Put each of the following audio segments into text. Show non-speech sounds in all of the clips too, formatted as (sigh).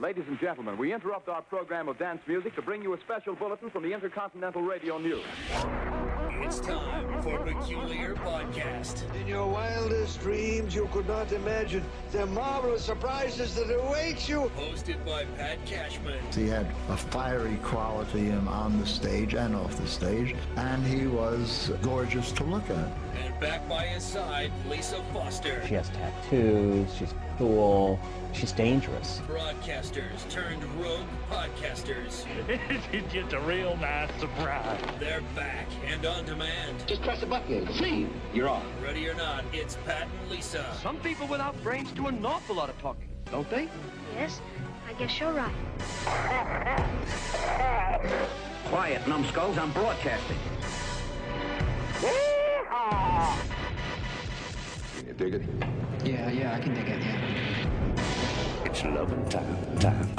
Ladies and gentlemen, we interrupt our program of dance music to bring you a special bulletin from the Intercontinental Radio News. It's time for a Peculiar Podcast. In your wildest dreams, you could not imagine the marvelous surprises that await you. Hosted by Pat Cashman. He had a fiery quality in- on the stage and off the stage, and he was gorgeous to look at. And back by his side, Lisa Foster. She has tattoos. She's cool. She's dangerous. Broadcasters turned rogue podcasters. (laughs) it's just a real nice surprise. They're back and on demand. Just press a button. See, you're on. Ready or not, it's Pat and Lisa. Some people without brains do an awful lot of talking, don't they? Yes, I guess you're right. (laughs) Quiet, numbskulls. I'm broadcasting. Can you dig it? Yeah, yeah, I can dig it, yeah. It's loving time. Time.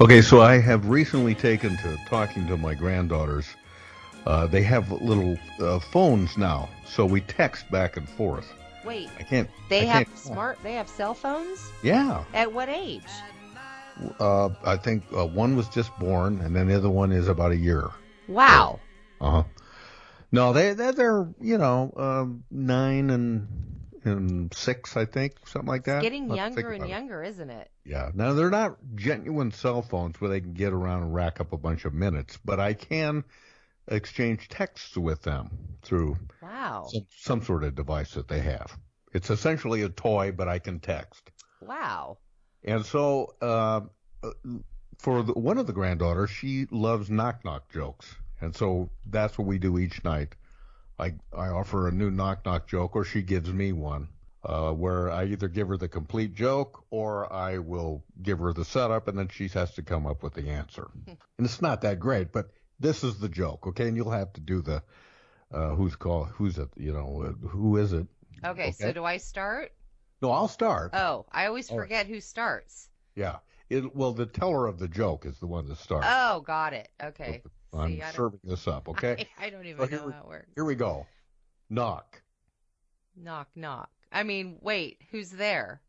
Okay, so I have recently taken to talking to my granddaughters. Uh, they have little uh, phones now, so we text back and forth. Wait, I can't. they I have can't- smart. They have cell phones. Yeah, At what age? uh, I think uh, one was just born, and then the other one is about a year. Wow. Uh huh. No, they they're, they're you know um, nine and and six, I think, something like that. Getting Let's younger and younger, isn't it? Yeah. Now they're not genuine cell phones where they can get around and rack up a bunch of minutes, but I can exchange texts with them through Wow. some, some sort of device that they have. It's essentially a toy, but I can text. Wow. And so, uh, for the, one of the granddaughters, she loves knock knock jokes, and so that's what we do each night. I I offer a new knock knock joke, or she gives me one, uh, where I either give her the complete joke or I will give her the setup, and then she has to come up with the answer. and it's not that great, but this is the joke, okay? And you'll have to do the uh, who's call who's it? You know, uh, who is it? Okay, so do I start? No, I'll start. Oh, I always forget who starts. Yeah. It, well, the teller of the joke is the one that starts. Oh, got it. Okay. I'm See, I don't- serving this up, okay? (laughs) I, I don't even So know we- how it works. Here we go. Knock. Knock, knock. I mean, wait, who's there?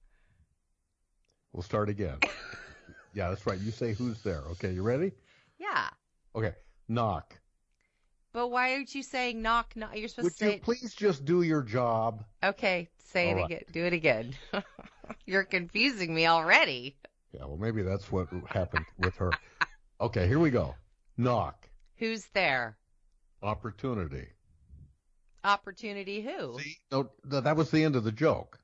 We'll start again. (laughs) yeah, that's right. You say who's there. Okay, you ready? Yeah. Okay. Knock. But why aren't you saying knock, knock? You're supposed Would to you please just do your job? Okay, say All it right. again. Do it again. (laughs) You're confusing me already. Yeah, well, maybe that's what happened with her. Okay, here we go. Knock. Who's there? Opportunity. Opportunity who? See? No, that was the end of the joke.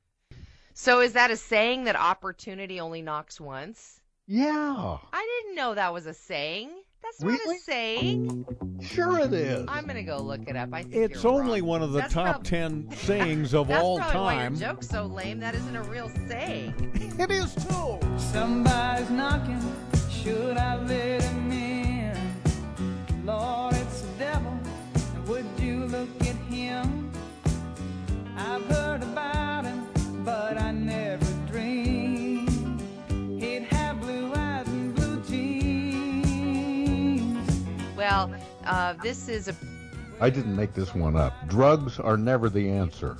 So is that a saying that opportunity only knocks once? Yeah. I didn't know that was a saying. That's not Really? a saying. Sure it is. I'm gonna go look it up. I think It's you're only wrong. one of the That's top prob- ten (laughs) sayings of That's all probably why time. your joke's so lame. That isn't a real saying. (laughs) It is too. Somebody's knocking. Should I let him in? Lord, it's the devil. Would you look at him? I've heard about him, but I never dreamed he'd have blue eyes and blue jeans. Well, uh, this is a I didn't make this one up. Drugs are never the answer,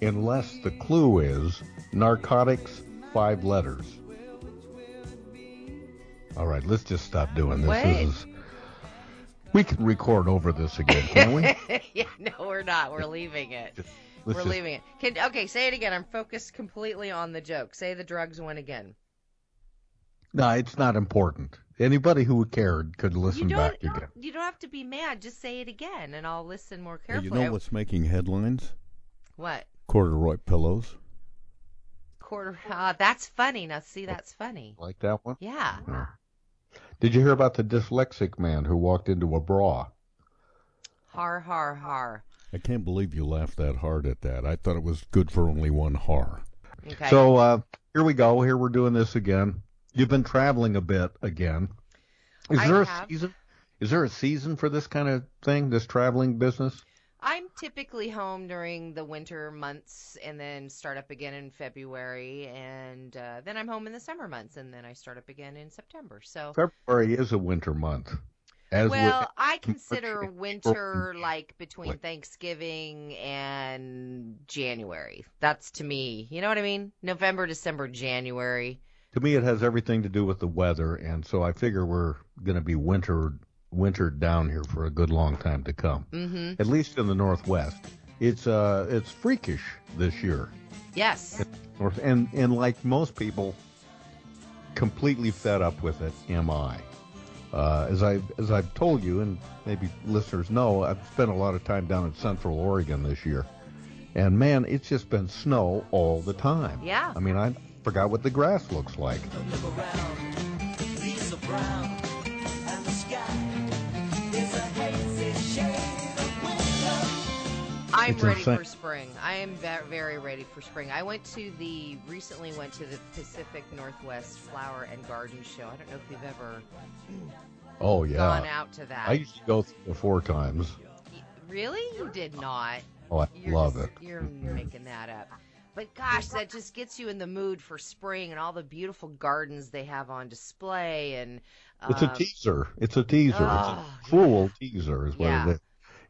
unless the clue is narcotics, five letters. All right, let's just stop doing this. Wait. This is, we can record over this again, can we? (laughs) yeah, no, we're not. We're leaving it. let's we're just- leaving it. Can, okay, say it again. I'm focused completely on the joke. Say the drugs one again. No, it's not important. Anybody who cared could listen you back don't, again. You don't have to be mad. Just say it again, and I'll listen more Hey, carefully. you know what's making headlines? What? Corduroy pillows. Quarter. (laughs) Uh, that's funny. Now, see, that's funny. Like that one? Yeah. Did you hear about the dyslexic man who walked into a bra? Har, har, har. I can't believe you laughed that hard at that. I thought it was good for only one har. Okay. So uh, here we go. Here we're doing this again. You've been traveling a bit again. Is I there a have. season? Is there a season for this kind of thing? This traveling business? I'm typically home during the winter months and then start up again in February. And uh, then I'm home in the summer months and then I start up again in September. So, February is a winter month, As well, with, I consider winter like between Thanksgiving and January. That's to me, you know what I mean? November, December, January. to me, it has everything to do with the weather, and so I figure we're going to be winter wintered down here for a good long time to come. Mhm. At least in the Northwest, it's uh it's freakish this year. Yes. North and and like most people, completely fed up with it. Am I? Uh, as I as I've told you, and maybe listeners know, I've spent a lot of time down in Central Oregon this year, and man, it's just been snow all the time. Yeah. I mean, I forgot what the grass looks like. I'm ready for spring. I am very ready for spring. I went to the recently went to the Pacific Northwest Flower and Garden Show. I don't know if you've ever Oh yeah. gone out to that. I used to go four times. Really? You did not. Oh, I You're love just- it. You're making that up. But gosh, that just gets you in the mood for spring and all the beautiful gardens they have on display and It's a um, teaser. It's a teaser. Oh, it's a cruel teaser, is what Yeah. it is.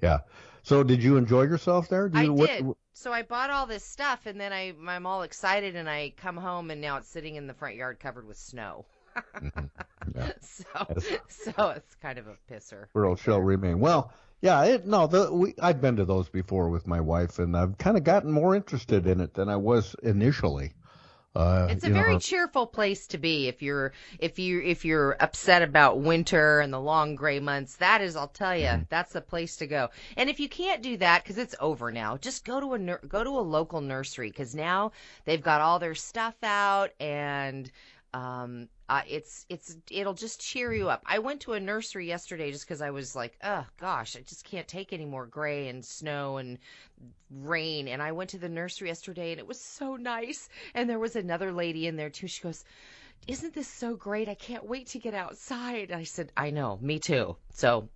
Yeah. So, did you enjoy yourself there? I you, what- did. So I bought all this stuff and then I I'm all excited and I come home and now it's sitting in the front yard covered with snow. Mm-hmm. (laughs) Yeah. So Yes. so it's kind of a pisser. world shall remain. Well, yeah, it, no, the, we, I've been to those before with my wife, and I've kind of gotten more interested in it than I was initially. Uh, It's a know, very cheerful place to be if you're if you if you're upset about winter and the long gray months. That is, I'll tell you, Mm-hmm. that's the place to go. And if you can't do that because it's over now, just go to a nur- go to a local nursery because now they've got all their stuff out and um uh, it's it's it'll just cheer you up. I went to a nursery yesterday just because I was like, oh gosh, I just can't take any more gray and snow and rain. And I went to the nursery yesterday and it was so nice. And there was another lady in there too. She goes, Isn't this so great? I can't wait to get outside. I said, I know, me too. So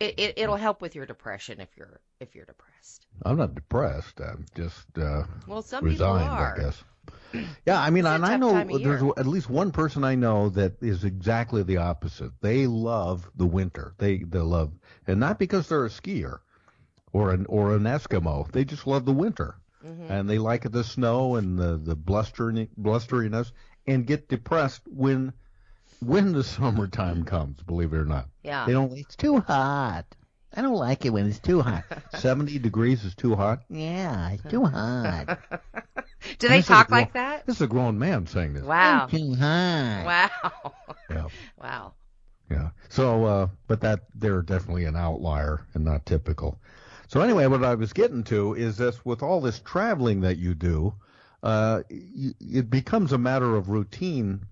it, it it'll help with your depression if you're if you're depressed. I'm not depressed. I'm just uh, Well, some people resigned, are. I guess. (clears throat) Yeah, I mean, and I know there's year. at least one person I know that is exactly the opposite. They love the winter. They they love, and not because they're a skier or an or an Eskimo. They just love the winter, Mm-hmm. and they like the snow and the the blustering blusteriness, and get depressed when when the (laughs) summertime comes. Believe it or not. Yeah. They don't. It's too hot. I don't like it when it's too hot. (laughs) Seventy degrees is too hot. Yeah, it's too hot. (laughs) Do they this is talk grown- like that? This is a grown man saying this. Wow. Too hot. Wow. Yeah. (laughs) Wow. Yeah. So, uh, but that they're definitely an outlier and not typical. So anyway, what I was getting to is this: with all this traveling that you do, uh, y it becomes a matter of routine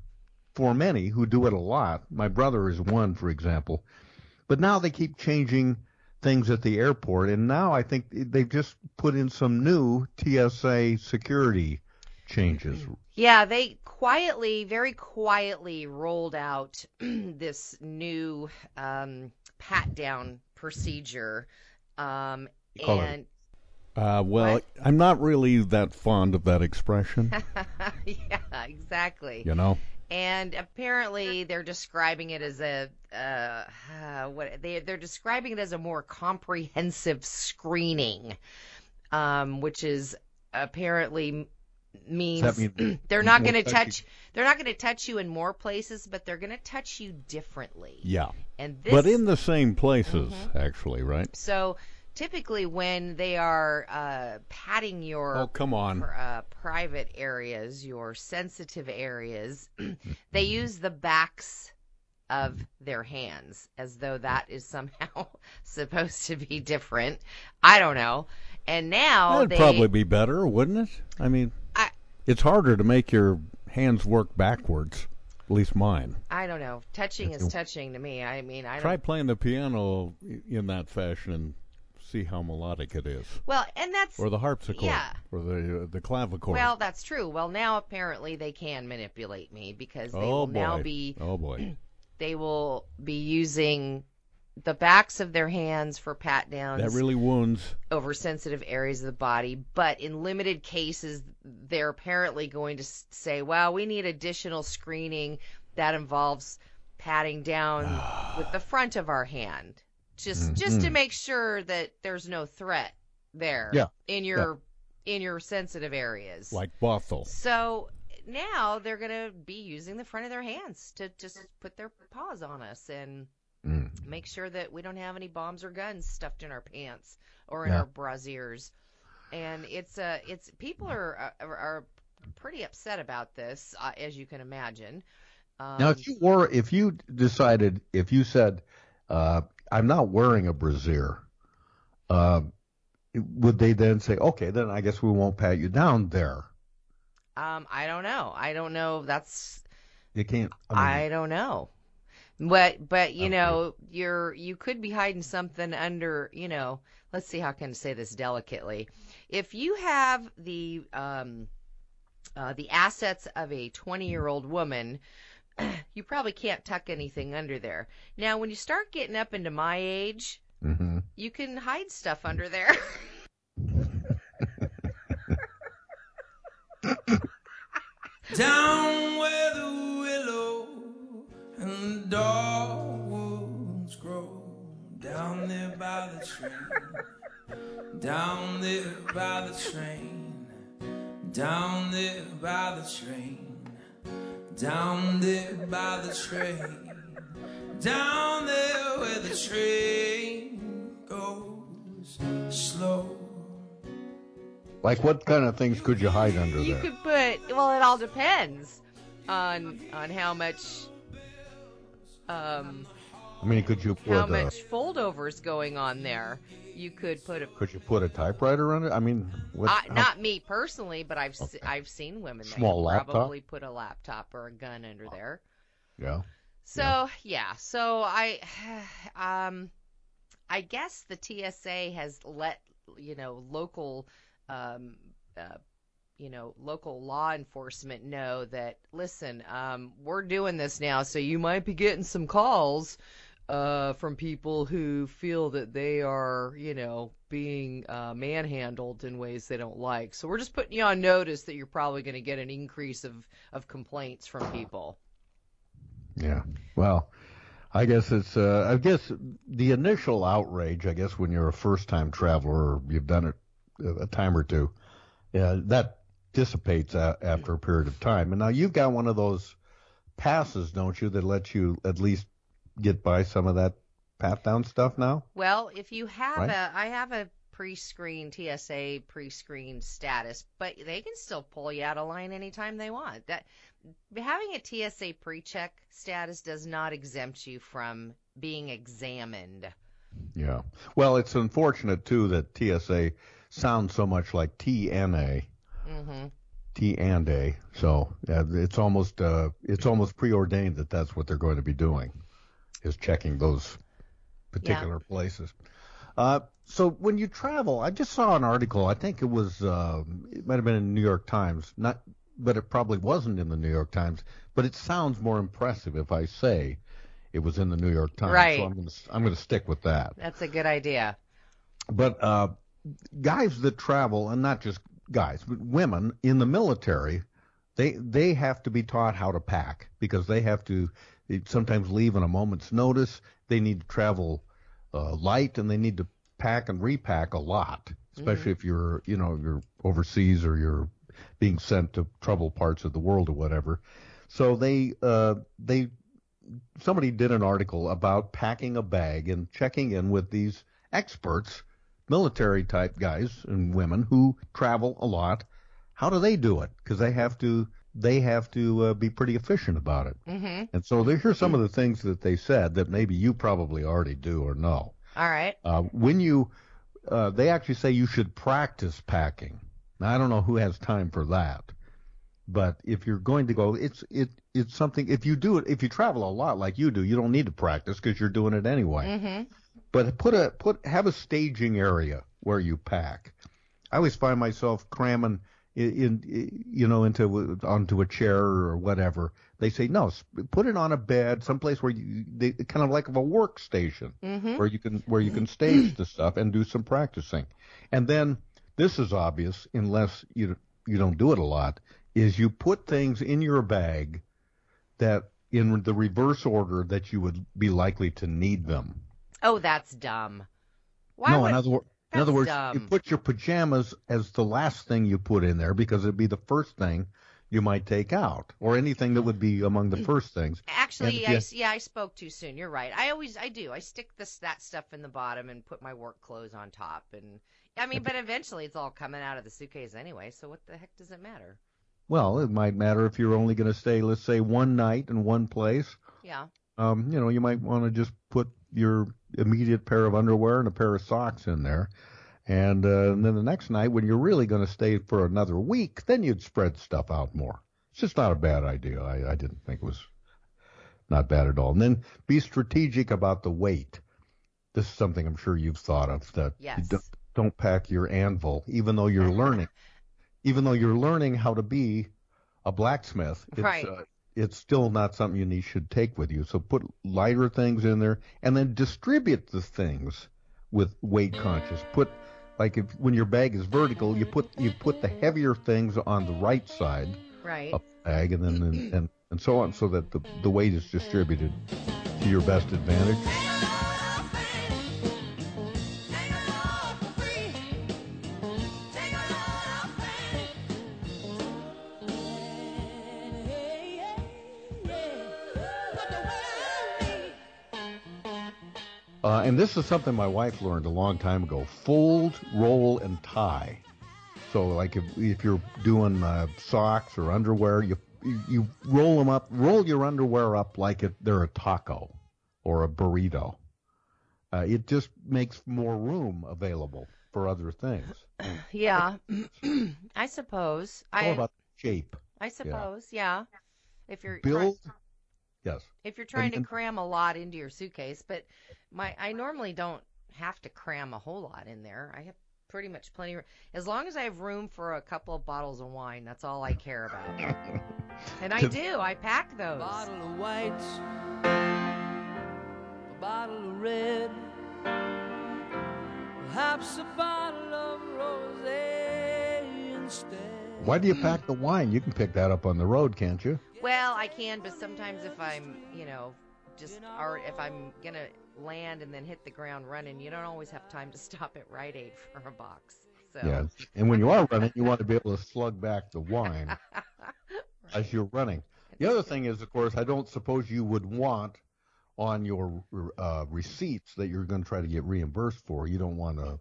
for many who do it a lot. My brother is one, for example. But now they keep changing things at the airport, and now I think they've just put in some new TSA security changes. Yeah, they quietly, very quietly rolled out (clears throat) this new um, pat down procedure. Um, call it- and Uh, well, I'm not really that fond of that expression. (laughs) yeah, exactly. You know, And apparently, they're describing it as a uh, uh, what they they're describing it as a more comprehensive screening, um, which is apparently means mean (clears throat) they're not going to touchy? touch they're not going to touch you in more places, but they're going to touch you differently. yeah. And this, But in the same places, actually, right? so typically when they are uh, patting your Oh, come on. uh, private areas, your sensitive areas, (clears throat) they use the backs of their hands as though that is somehow (laughs) supposed to be different. I don't know. And now That'd they probably be better, wouldn't it? I mean, I- it's harder to make your hands work backwards. At least mine. I don't know. Touching is touching to me. I mean, I Try playing the piano in that fashion and see how melodic it is. Well, and that's Or the harpsichord. Yeah. Or the uh, the clavichord. Well, that's true. Well, now apparently they can manipulate me because they oh will boy. now be Oh boy. (clears throat) they will be using the backs of their hands for pat downs that really wounds. over sensitive areas of the body, but in limited cases they're apparently going to say, "Well, we need additional screening that involves patting down (sighs) with the front of our hand, just Mm, just to mm. make sure that there's no threat there Yeah, in your in your sensitive areas. Like Bothell. So now they're gonna be using the front of their hands to just put their paws on us and Mm. make sure that we don't have any bombs or guns stuffed in our pants or in Yeah. our brassieres. And it's uh it's people are are, are pretty upset about this, uh, as you can imagine. Um, Now, if you were, if you decided, if you said, uh, "I'm not wearing a brassiere," uh, would they then say, "Okay, then I guess we won't pat you down there"? um, I don't know. I don't know. That's You can't. I I, don't know. But but you know, you're you could be hiding something under, you know, let's see how I can say this delicately. If you have the um uh, the assets of a 20-year-old woman, (clears throat) you probably can't tuck anything under there. Now, when you start getting up into my age, hmm you can hide stuff under there. (laughs) Down where the willow and the dogwoods grow. Down there by the train. Down there by the train. Down there by the train. Down there by the train. Down there where the train goes slow. like what kind of things could you hide under you there? could put well, it all depends on on how much um I mean, could you put how a, much foldovers going on there. You could put a could you put a typewriter under? I mean, what? I, how- not me personally, but I've se- I've seen women that Small could laptop? probably put a laptop or a gun under there. yeah. So yeah, so I, (sighs) um, I guess the TSA has let you know local, um, uh, you know local law enforcement know that listen, um, we're doing this now, so you might be getting some calls. Uh, from people who feel that they are, you know, being uh, manhandled in ways they don't like. So we're just putting you on notice that you're probably going to get an increase of, of complaints from people. Yeah. Well, I guess it's. Uh, I guess the initial outrage. I guess when you're a first-time traveler, or you've done it a a time or two, yeah, that dissipates after a period of time. And now you've got one of those passes, don't you, that lets you at least get by some of that pat-down stuff now? Well, if you have Right. a, I have a pre-screen TSA pre-screen status, but they can still pull you out of line anytime they want. That having a TSA pre-check status does not exempt you from being examined. Yeah. Well, it's unfortunate too that TSA sounds so much like TNA. Mm-hmm. T and A. So yeah, it's almost uh, it's almost preordained that that's what they're going to be doing, is checking those particular places. Uh, so when you travel, I just saw an article. I think it was uh, it might have been in the New York Times, not, but it probably wasn't in the New York Times. But it sounds more impressive if I say it was in the New York Times. Right. So I'm going to I'm going to stick with that. That's a good idea. But uh, guys that travel, and not just guys, but women in the military, they they have to be taught how to pack because they have to they sometimes leave on a moment's notice. They need to travel uh, light, and they need to pack and repack a lot, especially if you're you know you're overseas or you're being sent to troubled parts of the world or whatever. So they uh, they somebody did an article about packing a bag and checking in with these experts, military type guys and women who travel a lot. How do they do it? Because they have to they have to uh, be pretty efficient about it. hmm And so there, here's some of the things that they said that maybe you probably already do or know. All right. Uh, when you, uh, they actually say you should practice packing. Now I don't know who has time for that, but if you're going to go, it's it it's something. If you do it, if you travel a lot like you do, you don't need to practice because you're doing it anyway. hmm But put a put have a staging area where you pack. I always find myself cramming in, in you know into onto a chair or whatever. They say no, put it on a bed, someplace where you they, kind of like of a workstation hmm where you can where you can stage the stuff and do some practicing. And then this is obvious unless you you don't do it a lot is you put things in your bag that in the reverse order that you would be likely to need them. Oh, that's dumb. Why no, would, in other, wor- in other words, dumb. you put your pajamas as the last thing you put in there because it'd be the first thing you might take out, or anything that would be among the first things. Actually, I, yeah, I spoke too soon. You're right. I always, I do. I stick this that stuff in the bottom and put my work clothes on top. And I mean, but eventually it's all coming out of the suitcase anyway. So what the heck does it matter? Well, it might matter if you're only going to stay, let's say, one night in one place. Yeah. Um, you know, you might want to just put your immediate pair of underwear and a pair of socks in there. And, uh, and then the next night, when you're really going to stay for another week, then you'd spread stuff out more. It's just not a bad idea. I, I didn't think it was not bad at all. And then be strategic about the weight. This is something I'm sure you've thought of that Yes. don't, don't pack your anvil, even though you're (laughs) learning, even though you're learning how to be a blacksmith. It's, Right. uh, it's still not something you need, should take with you. So put lighter things in there and then distribute the things with weight conscious. Put like if when your bag is vertical, you put you put the heavier things on the right side Right. of the bag and then and, and, and so on so that the, the weight is distributed to your best advantage. And this is something my wife learned a long time ago: fold, roll, and tie. So, like if if you're doing uh, socks or underwear, you you- roll them up, roll your underwear up like it, they're a taco or a burrito. Uh, it just makes more room available for other things. (clears throat) Yeah. (clears throat) I suppose. It's I about shape. I suppose. Yeah. If you're Build. Yes. if you're trying to and- cram a lot into your suitcase, but my I normally don't have to cram a whole lot in there. I have pretty much plenty. As long as I have room for a couple of bottles of wine, that's all I care about. (laughs) and I do. I pack those. bottle of whites, a bottle of red, perhaps a bottle of rosé instead. Why do you pack the wine? You can pick that up on the road, can't you? Well, I can, but sometimes if I'm, you know, just or if I'm gonna land and then hit the ground running, you don't always have time to stop at Rite Aid for a box. So Yeah. And when you are running, you want to be able to slug back the wine (laughs) as you're running. The other thing is, of course, I don't suppose you would want on your uh, receipts that you're going to try to get reimbursed for. You don't want a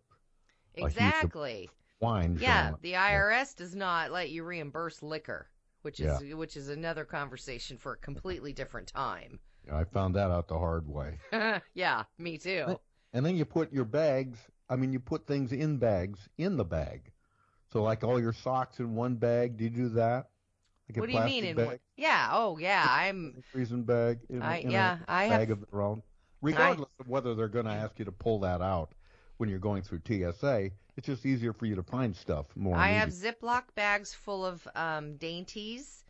exactly. Wine. Yeah, up. the IRS does not let you reimburse liquor, which is which is another conversation for a completely (laughs) different time. I found that out the hard way. (laughs) yeah, me too. And then you put your bags. I mean, you put things in bags in the bag. So like all your socks in one bag. Do you do that? Like a What do you mean plastic in bag? one? Yeah, oh yeah, I'm freezing bag in, I- in yeah, a I bag have- of their own. Regardless of whether they're going to ask you to pull that out when you're going through TSA, it's just easier for you to find stuff more. I have. Ziploc bags full of um, dainties,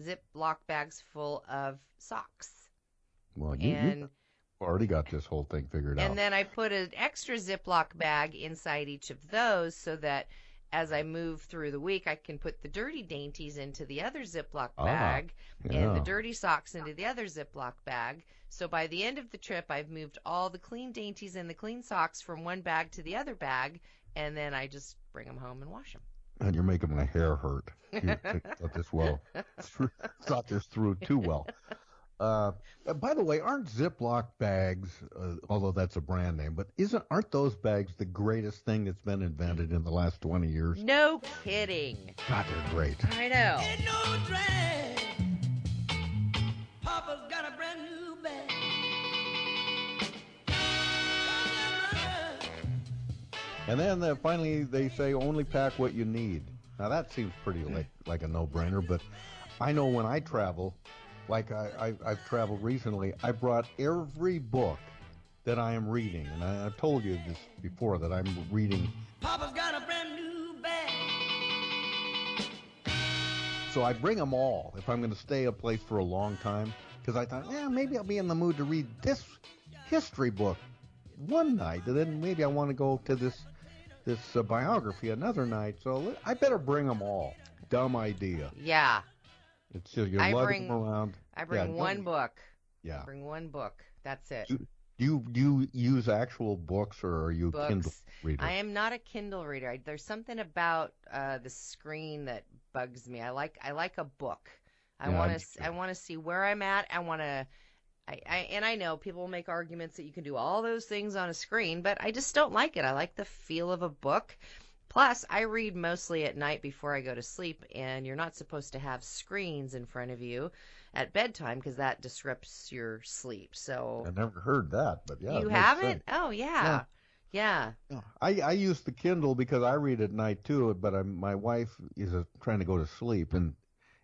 Ziploc bags full of socks, well, you, and you've already got this whole thing figured out. and then I put an extra Ziploc bag inside each of those so that as I move through the week, I can put the dirty dainties into the other Ziploc Ah, bag and the dirty socks into the other Ziploc bag. So by the end of the trip, I've moved all the clean dainties and the clean socks from one bag to the other bag, and then I just bring them home and wash them. and you're making my hair hurt. You think about this well. Through- thought this through too well. Uh, by the way, aren't Ziploc bags, uh, although that's a brand name, but isn't aren't those bags the greatest thing that's been invented in the last 20 years? No kidding. God, they're great. I know. And then uh, finally they say only pack what you need. Now that seems pretty like, like a no-brainer, but I know when I travel, like I, I, I've traveled recently, I brought every book that I am reading, and I, I've told you this before that I'm reading. Papa's got a brand new bag. So I bring them all if I'm going to stay a place for a long time, because I thought, yeah, maybe I'll be in the mood to read this history book one night, and then maybe I want to go to this this uh, biography another night. So I better bring them all. Dumb idea. Yeah. It's uh, you're I lugging bring them around. I bring Yeah, one book. Yeah. I bring one book. That's it. Do, do you do you use actual books or are you a Books. Kindle reader? I am not a Kindle reader. I, there's something about uh, the screen that bugs me. I like I like a book. I Yeah, want to I want to see where I'm at. I want to. I, I and I know people make arguments that you can do all those things on a screen, but I just don't like it. I like the feel of a book. Plus, I read mostly at night before I go to sleep, and you're not supposed to have screens in front of you at bedtime because that disrupts your sleep. So I never heard that, but yeah. you haven't? sense. Oh yeah. yeah. Yeah. I I use the Kindle because I read at night too, but I'm, my wife is uh trying to go to sleep, and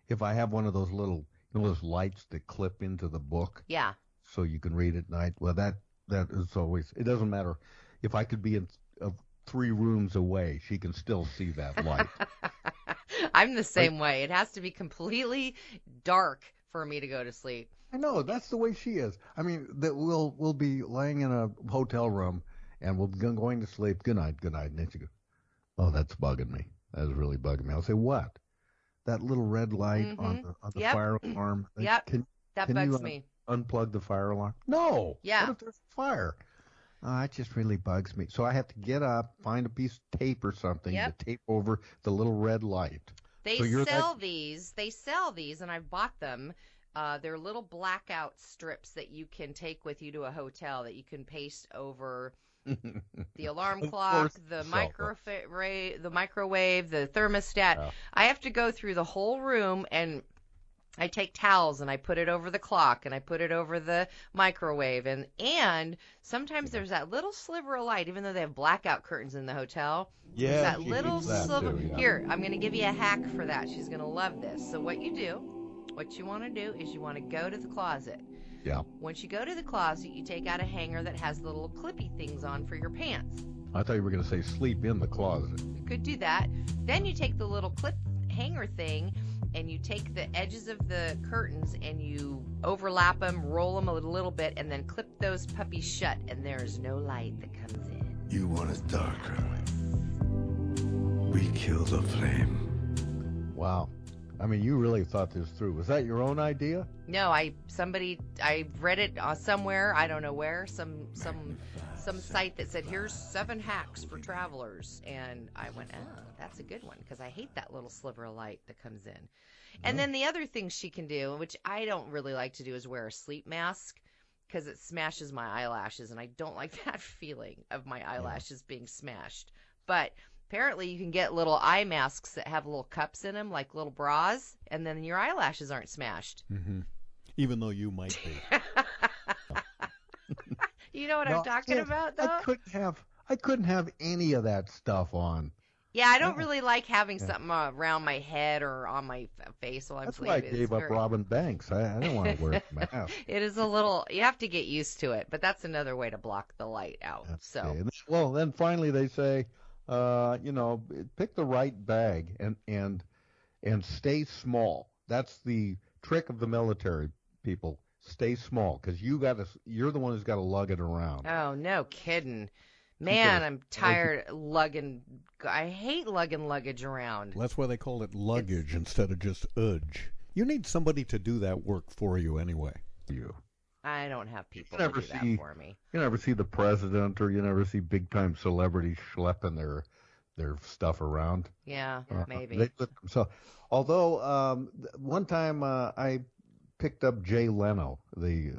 if I have one of those little you know those lights that clip into the book, Yeah. so you can read at night. Well, that that is always. It doesn't matter if I could be in uh, three rooms away, she can still see that light. (laughs) I'm the same way. It has to be completely dark for me to go to sleep. I know that's the way she is. I mean, that we'll we'll be laying in a hotel room and we'll be going to sleep. Good night, good night. And then she goes, "Oh, that's bugging me. That's really bugging me." I'll say, "What?" That little red light on Mhm. the on the Yep. fire (clears throat) alarm. Uh, Yep. Can, That can you, bugs uh, me. Unplug the fire alarm? No. Yeah. What if there's a fire? Oh, it just really bugs me. So I have to get up, find a piece of tape or something Yep. to tape over the little red light. They so you're that- sell these. They sell these, and I've bought them. Uh, they're little blackout strips that you can take with you to a hotel that you can paste over the (laughs) alarm clock, the microwave, the microwave, the thermostat. I have to go through the whole room and I take towels and I put it over the clock and I put it over the microwave and and sometimes there's that little sliver of light even though they have blackout curtains in the hotel. Yeah, there's that little that sliver. too, yeah. Here, I'm going to give you a hack for that. She's going to love this. So what you do, what you want to do is you want to go to the closet. Yeah. Once you go to the closet, you take out a hanger that has little clippy things on for your pants. I thought you were going to say sleep in the closet. You could do that. Then you take the little clip hanger thing and you take the edges of the curtains and you overlap them, roll them a little bit, and then clip those puppies shut, and there is no light that comes in. You want it darker. We kill the flame. Wow. I mean, you really thought this through. Was that your own idea? No, I somebody I read it uh, somewhere. I don't know where. Some some some site that said here's seven hacks for travelers, and I went, oh, that's a good one because I hate that little sliver of light that comes in. And then the other thing she can do, which I don't really like to do, is wear a sleep mask because it smashes my eyelashes, and I don't like (laughs) that feeling of my eyelashes being smashed. But apparently, you can get little eye masks that have little cups in them, like little bras, and then your eyelashes aren't smashed. hmm Even though you might be. (laughs) You know what No, I'm talking about, though? I couldn't have. I couldn't have any of that stuff on. Yeah, I don't really like having something uh, around my head or on my face while I'm That's why I sleeping. It's gave up very- Robin Banks. I, I don't want to (laughs) wear a mask. It is a little. You have to get used to it, but that's another way to block the light out. So Okay, and then- well, then finally they say, uh, you know, pick the right bag and and and stay small. That's the trick of the military people. Stay small because you got to. You're the one who's got to lug it around. Oh, no kidding. Man, I'm tired lugging. I hate lugging luggage around. That's why they call it luggage instead of just udge. You need somebody to do that work for you anyway. You. I don't have people You never do see. that for me. You never see the president or you never see big time celebrities schlepping their their stuff around. Yeah, Uh, maybe. They themselves. Although um, one time uh, I picked up Jay Leno, the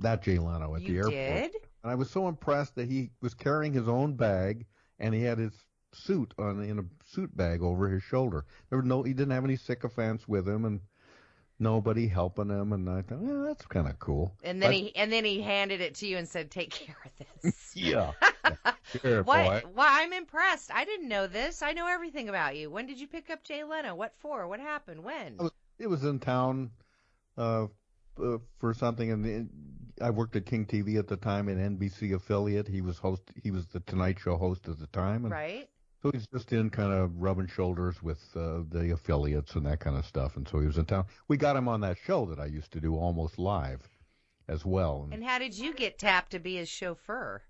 that Jay Leno at the airport, did? and I was so impressed that he was carrying his own bag and he had his suit on in a suit bag over his shoulder. There were no, he didn't have any sycophants with him, and nobody helping him. And I thought, yeah, that's kind of cool. And then he and then he handed it to you and said, "Take care of this." (laughs) yeah, (laughs) sure, What? boy. Well, I'm impressed. I didn't know this. I know everything about you. When did you pick up Jay Leno? What for? What happened? When? Was, it was in town uh, uh, for something, and the, I worked at King TV at the time, an NBC affiliate. He was host. He was the Tonight Show host at the time, and Right? So he's just in kind of rubbing shoulders with uh, the affiliates and that kind of stuff. And so he was in town. We got him on that show that I used to do almost live, as well. And And how did you get tapped to be his chauffeur?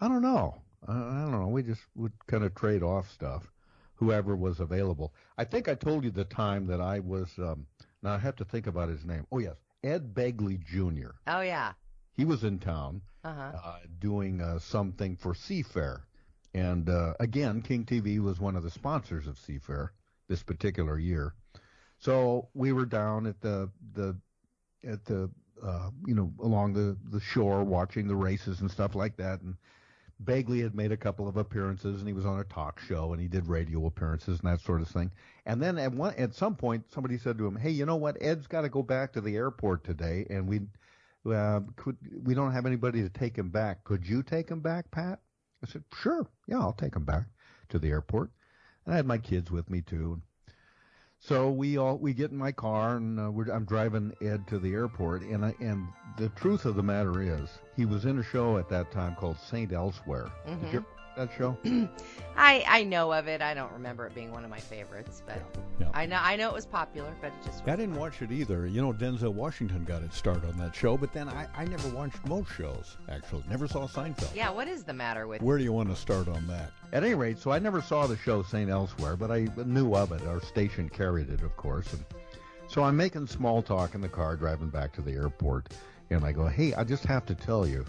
I don't know. I, I don't know. We just would kind of trade off stuff, whoever was available. I think I told you the time that I was. Um, now I have to think about his name. Oh yes, Ed Begley Jr. Oh yeah. He was in town Uh-huh. uh, doing uh, something for Seafair. And uh, again, King TV was one of the sponsors of Seafair this particular year. So we were down at the the at the uh, you know along the the shore watching the races and stuff like that. And Begley had made a couple of appearances, and he was on a talk show, and he did radio appearances and that sort of thing. And then at one at some point, somebody said to him, "Hey, you know what? Ed's got to go back to the airport today, and we uh, could we don't have anybody to take him back. Could you take him back, Pat?" I said, "Sure, yeah, I'll take him back to the airport." And I had my kids with me too. So we all we get in my car and uh, I'm driving Ed to the airport, and I and the truth of the matter is, he was in a show at that time called Saint Elsewhere. Did you ever that show? (clears throat) I I know of it. I don't remember it being one of my favorites, but Yeah. I know I know it was popular, but it just I didn't watch it either. You know, Denzel Washington got its start on that show, but then I, I never watched most shows, actually. Never saw Seinfeld. yeah. What is the matter with? Where do you want to start on that? At any rate, so I never saw the show St. Elsewhere, but I knew of it. Our station carried it, of course. And so I'm making small talk in the car driving back to the airport, and I go, "Hey, I just have to tell you,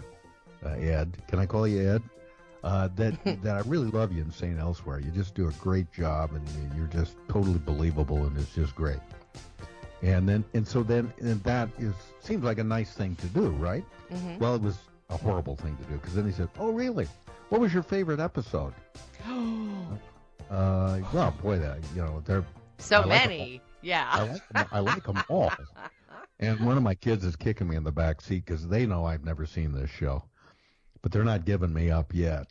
uh, Ed, can I call you Ed? Uh, that (laughs) that I really love you in St. Elsewhere. You just do a great job, and you're just totally believable, and it's just great." And then, and so then, and that is seems like a nice thing to do, right? Mhm. Well, it was a horrible thing to do because then he said, "Oh, really? What was your favorite episode?" (gasps) Uh, well, boy, that you know, they're so I like many. yeah. I like 'em- I like them all. (laughs) And one of my kids is kicking me in the back seat because they know I've never seen this show, but they're not giving me up yet.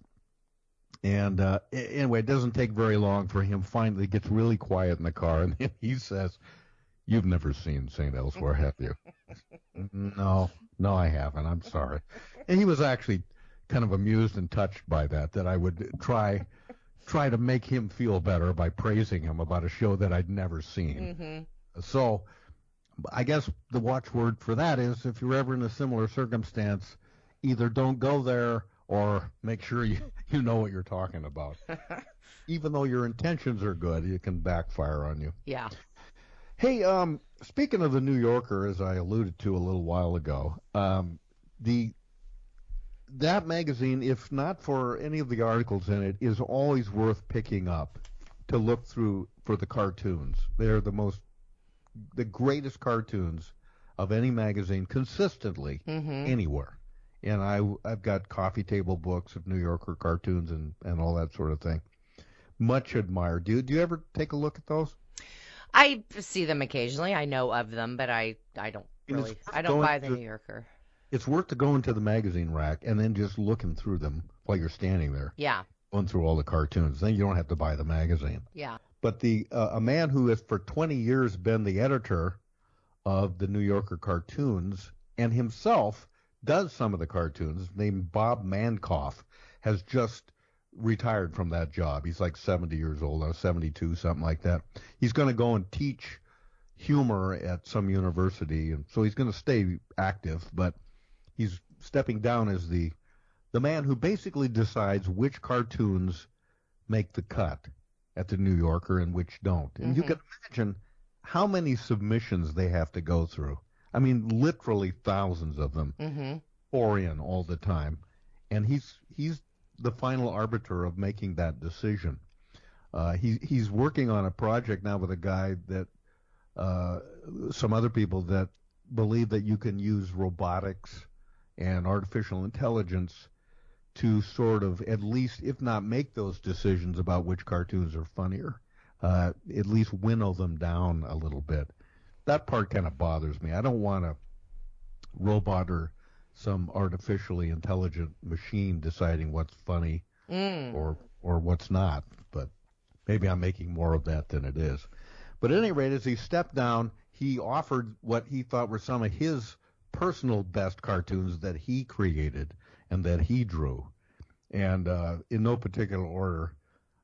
And uh, anyway, it doesn't take very long for him finally gets really quiet in the car, and then he says, "You've never seen Saint Elsewhere, have you?" (laughs) no, no, I haven't. I'm sorry. And he was actually kind of amused and touched by that. That I would try try to make him feel better by praising him about a show that I'd never seen. hmm So I guess the watchword for that is if you're ever in a similar circumstance, either don't go there or make sure you, (laughs) you know what you're talking about. (laughs) Even though your intentions are good, it can backfire on you. Yeah. Hey, um, speaking of the New Yorker, as I alluded to a little while ago, um, the that magazine, if not for any of the articles in it, is always worth picking up to look through for the cartoons. They're the most, the greatest cartoons of any magazine consistently Mhm. anywhere. And I, I've got coffee table books of New Yorker cartoons and, and all that sort of thing. Much admired. Do you, do you ever take a look at those? I see them occasionally. I know of them, but I I don't really. I don't buy the to- New Yorker. It's worth to go into the magazine rack and then just looking through them while you're standing there, Yeah. going through all the cartoons. Then you don't have to buy the magazine. Yeah. But the uh, a man who has for 20 years been the editor of the New Yorker cartoons and himself does some of the cartoons, named Bob Mankoff, has just retired from that job. He's like 70 years old, now 72, something like that. He's going to go and teach humor at some university, and so he's going to stay active, but he's stepping down as the the man who basically decides which cartoons make the cut at the New Yorker and which don't. And you Mhm. can imagine how many submissions they have to go through. I mean, literally thousands of them hmm pour in all the time, and he's he's the final arbiter of making that decision. Uh, he he's working on a project now with a guy that uh, some other people that believe that you can use robotics and artificial intelligence to sort of at least, if not make those decisions about which cartoons are funnier, uh, at least winnow them down a little bit. That part kind of bothers me. I don't want a robot or some artificially intelligent machine deciding what's funny Mm. or or what's not. But maybe I'm making more of that than it is. But at any rate, as he stepped down, he offered what he thought were some of his personal best cartoons that he created and that he drew. And uh, in no particular order,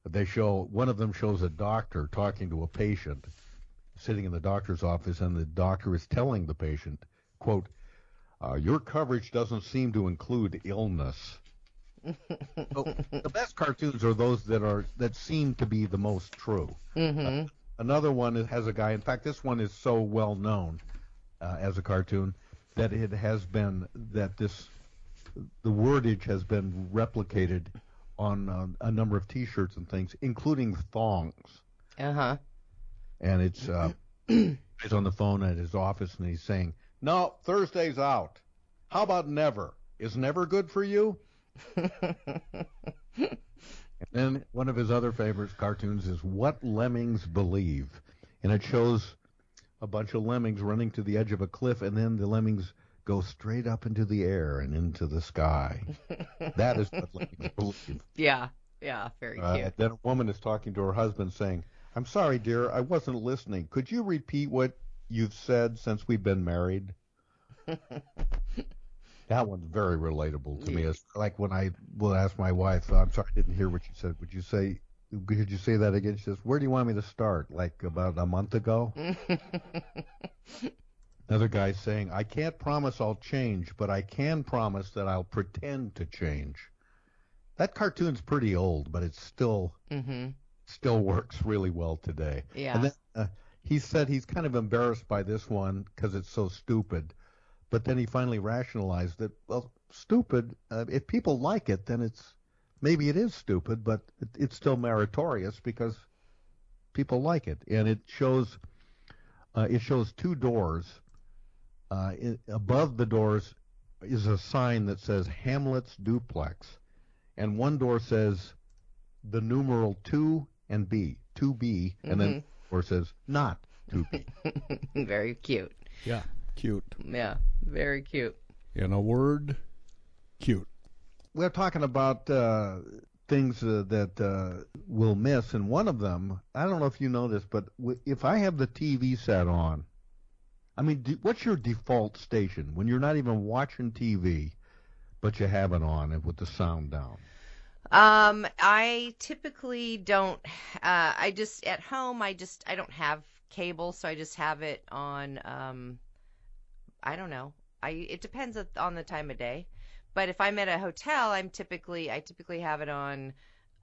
they show one of them shows a doctor talking to a patient sitting in the doctor's office, and the doctor is telling the patient, "quote uh, Your coverage doesn't seem to include illness." (laughs) So, the best cartoons are those that are that seem to be the most true. hmm Another one has a guy. In fact, this one is so well known. uh, as a cartoon that it has been that this the wordage has been replicated on uh, a number of T-shirts and things, including thongs. Uh huh. And it's uh, (clears throat) he's on the phone at his office and he's saying, "No, Thursday's out. How about never? Is never good for you?" (laughs) and then one of his other favorite cartoons is "What Lemmings Believe," and it shows a bunch of lemmings running to the edge of a cliff, and then the lemmings go straight up into the air and into the sky. that is what lemmings (laughs) believe. Yeah, yeah, very Uh, cute. then a woman is talking to her husband saying, I'm sorry, dear, I wasn't listening. Could you repeat what you've said since we've been married? (laughs) that one's very relatable to me. It's like when I will ask my wife, I'm sorry, I didn't hear what you said. Would you say, could you say that again? She says, Where do you want me to start? Like about a month ago? (laughs) Another guy saying, I can't promise I'll change, but I can promise that I'll pretend to change. That cartoon's pretty old, but it's still Mhm. Still works really well today. Yeah. And then uh, he said he's kind of embarrassed by this one because it's so stupid, but then he finally rationalized that well, stupid. Uh, if people like it, then it's maybe it is stupid, but it, it's still meritorious because people like it, and it shows uh, it shows two doors. Uh, it, above the doors is a sign that says Hamlet's Duplex, and one door says the numeral two and B, two B, and then or says not two B. (laughs) very cute. Yeah, cute. Yeah, very cute. In a word, cute. We're talking about uh, things uh, that uh, we'll miss, and one of them, I don't know if you know this, but w- if I have the TV set on, I mean, d- what's your default station when you're not even watching TV, but you have it on and with the sound down? Um, I typically don't. Uh, I just at home. I just I don't have cable, so I just have it on. Um, I don't know. I it depends on- the time of day. But if I'm at a hotel, I'm typically I typically have it on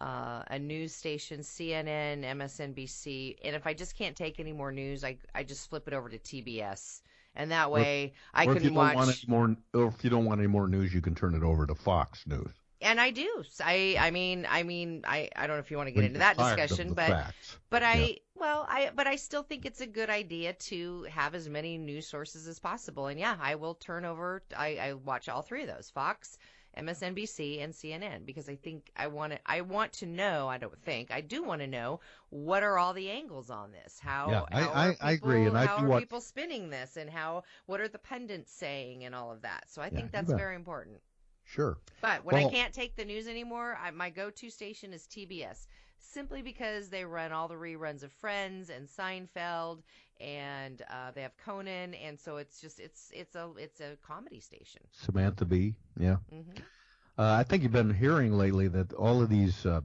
uh, a news station, CNN, MSNBC, and if I just can't take any more news, I I just flip it over to TBS, and that way I or can if you don't watch. want any more, or if you don't want any more news, you can turn it over to Fox News. And I do. I I mean I mean I I don't know if you want to get into that discussion, but facts. but I Yeah. well I but I still think it's a good idea to have as many news sources as possible. And yeah, I will turn over. I I watch all three of those: Fox, MSNBC, and CNN because I think I want to I want to know. I don't think I do want to know what are all the angles on this. How Yeah, I- how I- are I agree, and I how do are watch- people spinning this and how what are the pundits saying and all of that. So I Yeah, think that's very important. Sure. But when I can't take the news anymore, I, my go-to station is TBS, simply because they run all the reruns of Friends and Seinfeld, and uh, they have Conan, and so it's just it's it's a it's a comedy station. Samantha Bee, yeah. Mm-hmm. Uh, I think you've been hearing lately that all of these uh,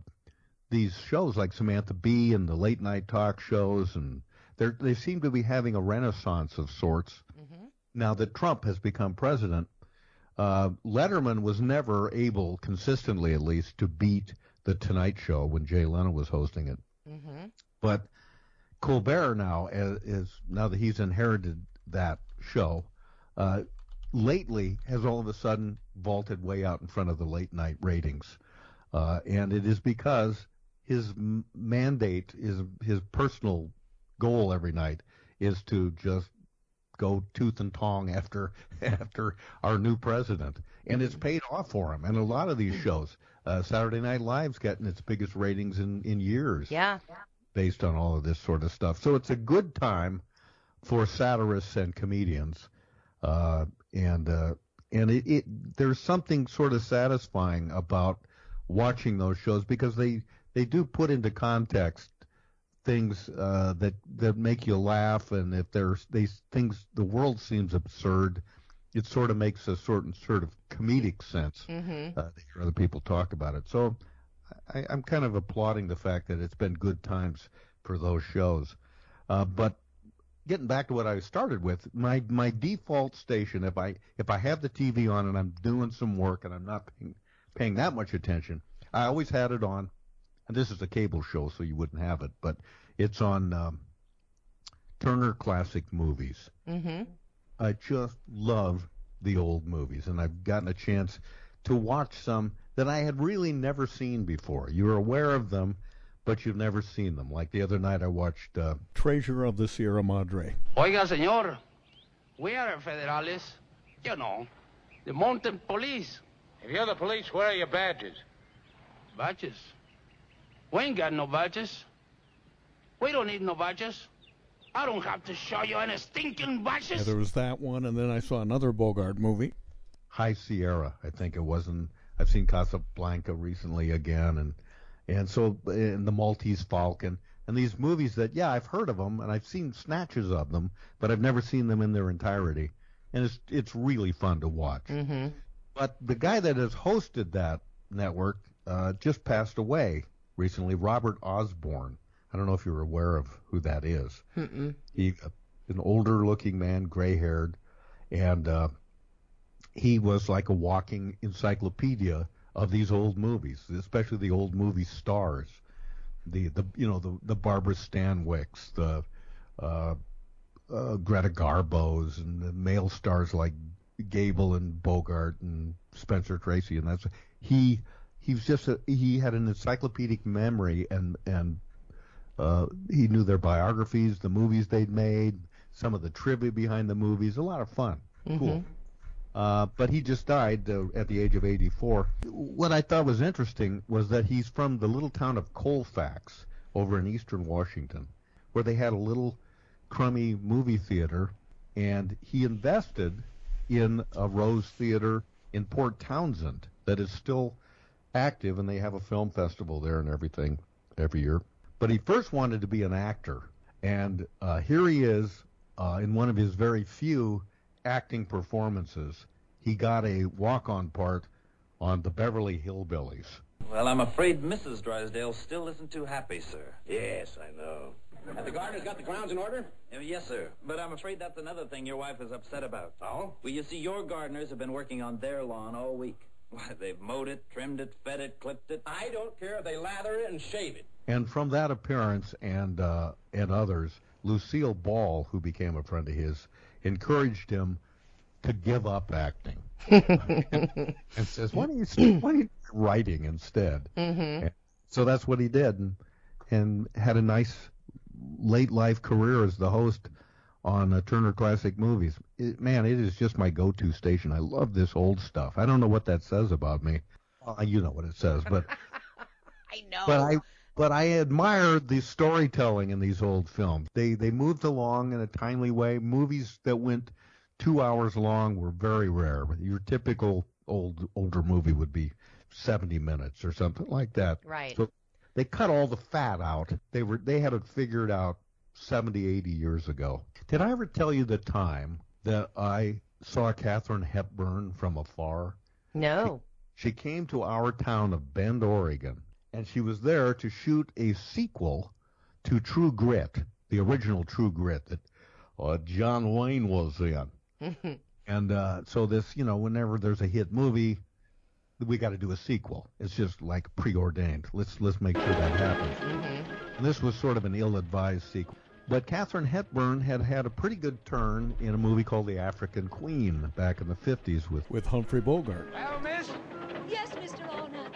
these shows like Samantha Bee and the late night talk shows and they they seem to be having a renaissance of sorts hmm now that Trump has become president. Uh, Letterman was never able, consistently at least, to beat the Tonight Show when Jay Leno was hosting it. hmm But Colbert now is, is now that he's inherited that show, uh, lately has all of a sudden vaulted way out in front of the late night ratings, uh, and it is because his m- mandate is his personal goal every night is to just go tooth and tong after (laughs) after our new president, and it's paid off for him. And a lot of these shows, uh, Saturday Night Live's getting its biggest ratings in in years Yeah. based on all of this sort of stuff. So it's a good time for satirists and comedians, uh, and uh, and it, it there's something sort of satisfying about watching those shows because they they do put into context things uh, that that make you laugh, and if there's these things, the world seems absurd. It sort of makes a certain sort of comedic sense hmm uh, to hear other people talk about it. So I, I'm kind of applauding the fact that it's been good times for those shows. Uh, but getting back to what I started with, my my default station, if I if I have the TV on and I'm doing some work and I'm not paying, paying that much attention, I always had it on. And this is a cable show, so you wouldn't have it, but it's on um, Turner Classic Movies. hmm I just love the old movies, and I've gotten a chance to watch some that I had really never seen before. You're aware of them, but you've never seen them. Like the other night, I watched uh, Treasure of the Sierra Madre. Oiga, señor, we are federales. You know, the mountain police. If you're the police, where are your badges? Badges? We ain't got no badges. We don't need no badges. I don't have to show you any stinking badges. Yeah, there was that one, and then I saw another Bogart movie. High Sierra, I think it was, and I've seen Casablanca recently again, and and so and the Maltese Falcon, and these movies that yeah I've heard of them and I've seen snatches of them, but I've never seen them in their entirety, and it's it's really fun to watch. Mm-hmm. But the guy that has hosted that network uh, just passed away recently, Robert Osborne. I don't know if you're aware of who that is. He, an older-looking man, gray-haired, and uh, he was like a walking encyclopedia of these old movies, especially the old movie stars, the the you know the the Barbara Stanwycks, the uh, uh, Greta Garbo's, and the male stars like Gable and Bogart and Spencer Tracy, and that's he. He was just a, he had an encyclopedic memory, and and uh, he knew their biographies, the movies they'd made, some of the trivia behind the movies. A lot of fun. Cool. Uh, but he just died uh, at the age of 84. What I thought was interesting was that he's from the little town of Colfax over in eastern Washington, where they had a little crummy movie theater, and he invested in a Rose Theater in Port Townsend that is still active, and they have a film festival there and everything every year. But he first wanted to be an actor, and uh, here he is uh, in one of his very few acting performances. He got a walk-on part on the Beverly Hillbillies. Well, I'm afraid Mrs. Drysdale still isn't too happy, sir. Yes, I know. Have the gardeners got the grounds in order? yes, sir. But I'm afraid that's another thing your wife is upset about. Oh? Well, you see, your gardeners have been working on their lawn all week. Why, they've mowed it, trimmed it, fed it, clipped it. I don't care if they lather it and shave it. And from that appearance and uh, and others, Lucille Ball, who became a friend of his, encouraged him to give up acting (laughs) and says, "Why don't you why don't you try writing instead?" Mm-hmm. So that's what he did, and and had a nice late life career as the host on uh, Turner Classic Movies. It, man, it is just my go-to station. I love this old stuff. I don't know what that says about me. Well, you know what it says, but (laughs) I know. but I but I admire the storytelling in these old films. They they moved along in a timely way. Movies that went two hours long were very rare. Your typical old older movie would be 70 minutes or something like that. Right. So they cut all the fat out. They were they had it figured out 70, 80 years ago. Did I ever tell you the time that I saw Katharine Hepburn from afar? No. She came to our town of Bend, Oregon, and she was there to shoot a sequel to True Grit, the original True Grit that uh, John Wayne was in. (laughs) And uh, so this, you know, whenever there's a hit movie, we got to do a sequel. It's just like preordained. Let's let's make sure that happens. Mm-hmm. And this was sort of an ill-advised sequel. But Katharine Hepburn had had a pretty good turn in a movie called The African Queen back in the 50s with with Humphrey Bogart. Well, miss, Yes, Mr. Allnutt.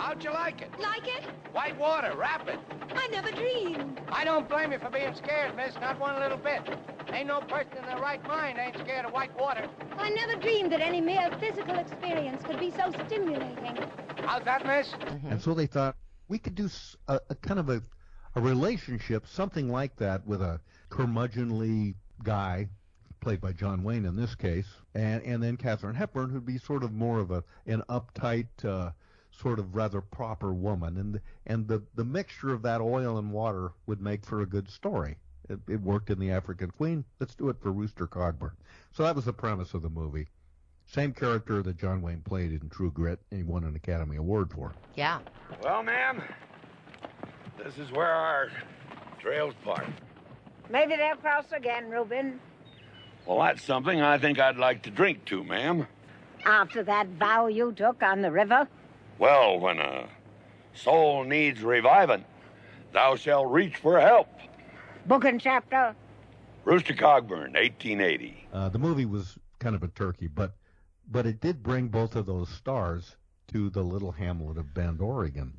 How'd you like it? Like it? White water, rapid. I never dreamed. I don't blame you for being scared, miss, not one little bit. Ain't no person in their right mind ain't scared of white water. I never dreamed that any mere physical experience could be so stimulating. How's that, miss? And so they thought we could do a kind of a, a relationship, something like that, with a curmudgeonly guy, played by John Wayne in this case, and and then Katharine Hepburn, who'd be sort of more of a an uptight, uh, sort of rather proper woman, and and the the mixture of that oil and water would make for a good story. It, it worked in The African Queen. Let's do it for Rooster Cogburn. So that was the premise of the movie. Same character that John Wayne played in True Grit, and he won an Academy Award for. Yeah. Well, ma'am, this is where our trails part. Maybe they'll cross again, Reuben. Well, that's something I think I'd like to drink to, ma'am. After that vow you took on the river? Well, when a soul needs reviving, thou shalt reach for help. Book and chapter? Rooster Cogburn, 1880. Uh, the movie was kind of a turkey, but but it did bring both of those stars to the little hamlet of Bend, Oregon,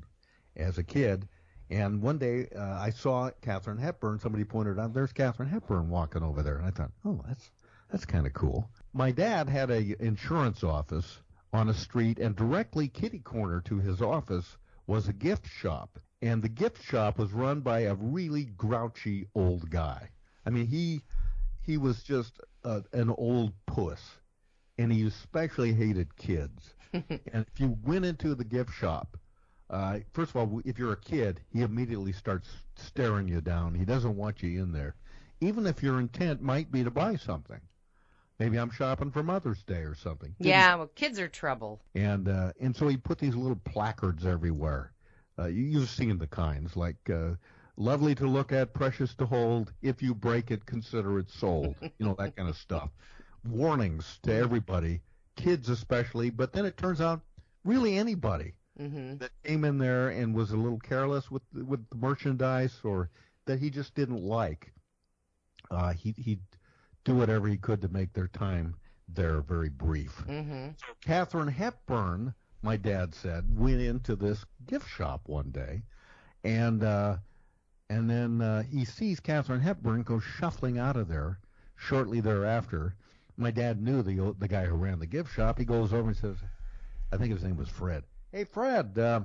as a kid. And one day uh, I saw Katharine Hepburn. Somebody pointed out, "There's Katharine Hepburn walking over there," and I thought, "Oh, that's that's kind of cool." My dad had a insurance office on a street, and directly kitty corner to his office was a gift shop. And the gift shop was run by a really grouchy old guy. I mean, he he was just uh, an old puss, and he especially hated kids. (laughs) and if you went into the gift shop, uh, first of all, if you're a kid, he immediately starts staring you down. He doesn't want you in there, even if your intent might be to buy something. Maybe I'm shopping for Mother's Day or something. Yeah, well, kids are trouble. And uh, and so he put these little placards everywhere. Uh, you, you've seen the kinds like uh, "lovely to look at, precious to hold. If you break it, consider it sold." (laughs) you know that kind of stuff. Warnings to everybody, kids especially. But then it turns out, really anybody Mm-hmm. that came in there and was a little careless with with the merchandise or that he just didn't like, uh, he he'd do whatever he could to make their time there very brief. Mm-hmm. So Katharine Hepburn, my dad said, went into this gift shop one day, and uh, and then uh, he sees Katharine Hepburn go shuffling out of there shortly thereafter. My dad knew the the guy who ran the gift shop. He goes over and says, I think his name was Fred. Hey Fred, uh,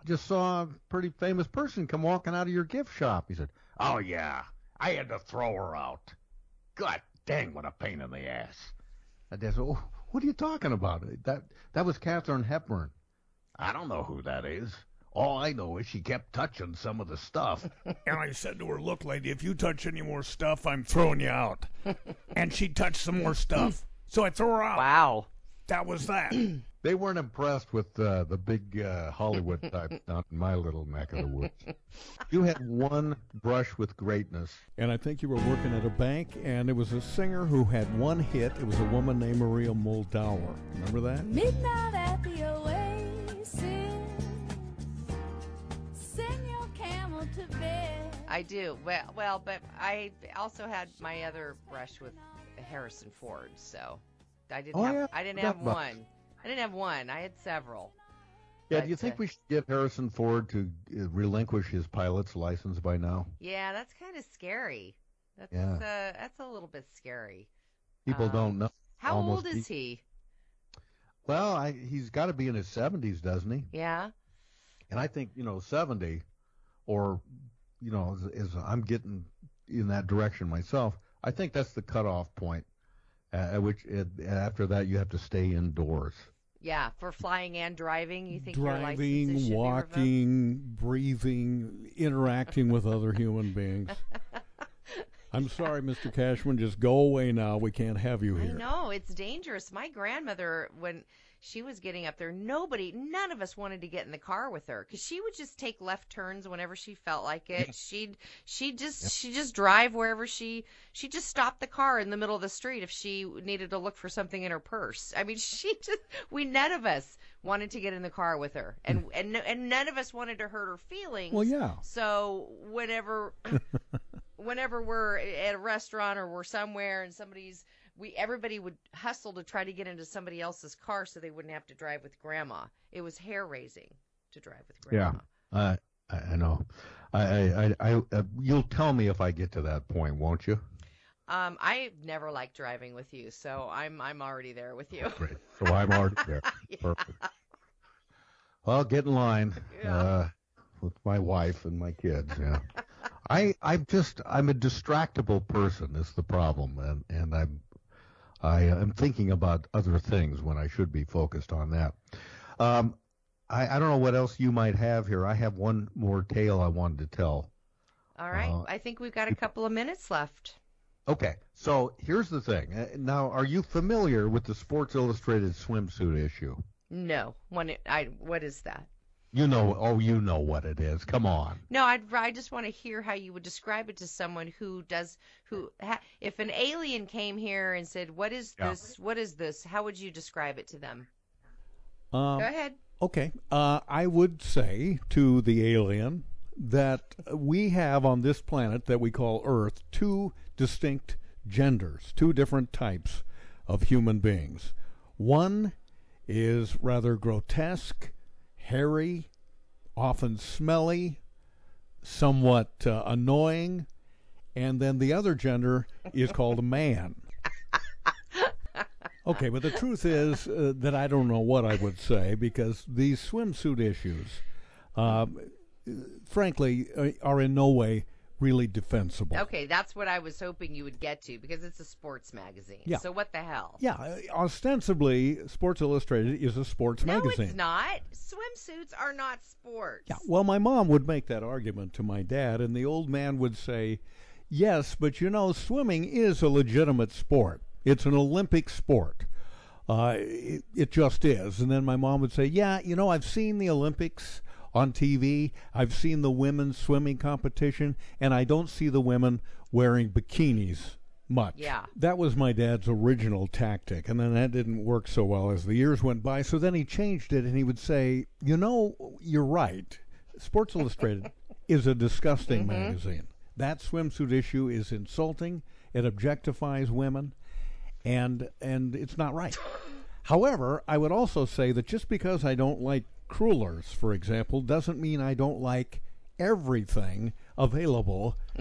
I just saw a pretty famous person come walking out of your gift shop. He said, Oh yeah, I had to throw her out. God dang, what a pain in the ass. My dad said, oh, What are you talking about? That that was Katharine Hepburn. I don't know who that is. All I know is she kept touching some of the stuff. (laughs) And I said to her, Look, lady, if you touch any more stuff, I'm throwing you out. (laughs) and she touched some more stuff. So I threw her out. Wow. That was that. (clears throat) They weren't impressed with uh, the big uh, Hollywood type (laughs) down in my little neck of the woods. You had one brush with greatness. And I think you were working at a bank, and it was a singer who had one hit. It was a woman named Maria Muldaur. Remember that? Midnight at the oasis. Send your camel to bed. I do. Well, well, but I also had my other brush with Harrison Ford, so I didn't Oh, have yeah, I didn't have about one. I didn't have one. I had several. Yeah, But, do you think uh, we should get Harrison Ford to uh, relinquish his pilot's license by now? Yeah, that's kind of scary. That's Yeah. uh, that's a little bit scary. People Um, don't know. How Almost old is he? Well, I, he's got to be in his 70s, doesn't he? Yeah. And I think, you know, 70 or, you know, as, as I'm getting in that direction myself, I think that's the cutoff point uh, at which it, after that you have to stay indoors. Yeah, for flying and driving, you think Driving, should be revoked? walking, breathing, interacting with other human beings. (laughs) I'm sorry, Mr. Cashman. Just go away now. We can't have you I here. know it's dangerous. My grandmother, when she was getting up there, nobody, none of us wanted to get in the car with her because she would just take left turns whenever she felt like it. She'd, she just, she just drive wherever she, she just stopped the car in the middle of the street if she needed to look for something in her purse. I mean, (laughs) she just, we none of us wanted to get in the car with her, and mm. and and none of us wanted to hurt her feelings. Well, yeah. So whenever (laughs) whenever we're at a restaurant or we're somewhere and somebody's we everybody would hustle to try to get into somebody else's car so they wouldn't have to drive with grandma. It was hair raising to drive with grandma. Yeah, I I I know. I I, I, I uh, you'll tell me if I get to that point, won't you? Um, I never liked driving with you, so I'm I'm already there with you. Great. So I'm already there. (laughs) Perfect. Well, get in line uh, with my wife and my kids. Yeah. I I'm just I'm a distractible person. Is the problem, and and I'm I am thinking about other things when I should be focused on that. Um, I I don't know what else you might have here. I have one more tale I wanted to tell. All right, Uh, I think we've got a couple of minutes left. Okay, so here's the thing. Uh, Now, are you familiar with the Sports Illustrated swimsuit issue? No, one I what is that? You know, oh, you know what it is. Come on. No, I'd, I just want to hear how you would describe it to someone who does who ha, if an alien came here and said, "What is Yeah. this? What is this?" How would you describe it to them? Um, Go ahead. Okay. Uh, I would say to the alien that we have on this planet that we call Earth two distinct genders, two different types of human beings. One is rather grotesque, hairy, often smelly, somewhat uh, annoying, and then the other gender is (laughs) called a man. Okay, but the truth is uh, that I don't know what I would say because these swimsuit issues, um, frankly, uh, are in no way really defensible. Okay, that's what I was hoping you would get to because it's a sports magazine. Yeah. So what the hell? Yeah, ostensibly, Sports Illustrated is a sports no, magazine. it's not. Swimsuits are not sports. Yeah, well, my mom would make that argument to my dad, and the old man would say, Yes, but you know, swimming is a legitimate sport. It's an Olympic sport. Uh, it, it just is. And then my mom would say, Yeah, you know, I've seen the Olympics on TV, I've seen the women's swimming competition, and I don't see the women wearing bikinis much. Yeah. That was my dad's original tactic, and then that didn't work so well as the years went by. So then he changed it, and he would say, You know, you're right. Sports Illustrated (laughs) is a disgusting Mhm. magazine. That swimsuit issue is insulting. It objectifies women, and and it's not right. (laughs) However, I would also say that just because I don't like crullers, for example, doesn't mean I don't like everything available (laughs)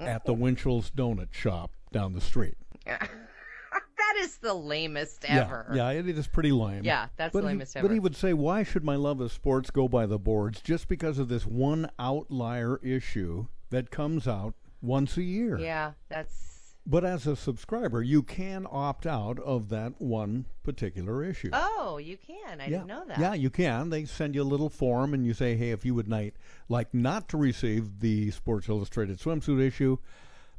at the Winchell's Donut Shop down the street. (laughs) that is the lamest ever. Yeah, it is pretty lame. Yeah, that's but the he- lamest But he would say, why should my love of sports go by the boards just because of this one outlier issue that comes out once a year? Yeah, that's But as a subscriber, you can opt out of that one particular issue. Oh, you can. I yeah. didn't know that. Yeah, you can. They send you a little form and you say, hey, if you would night, like not to receive the Sports Illustrated swimsuit issue,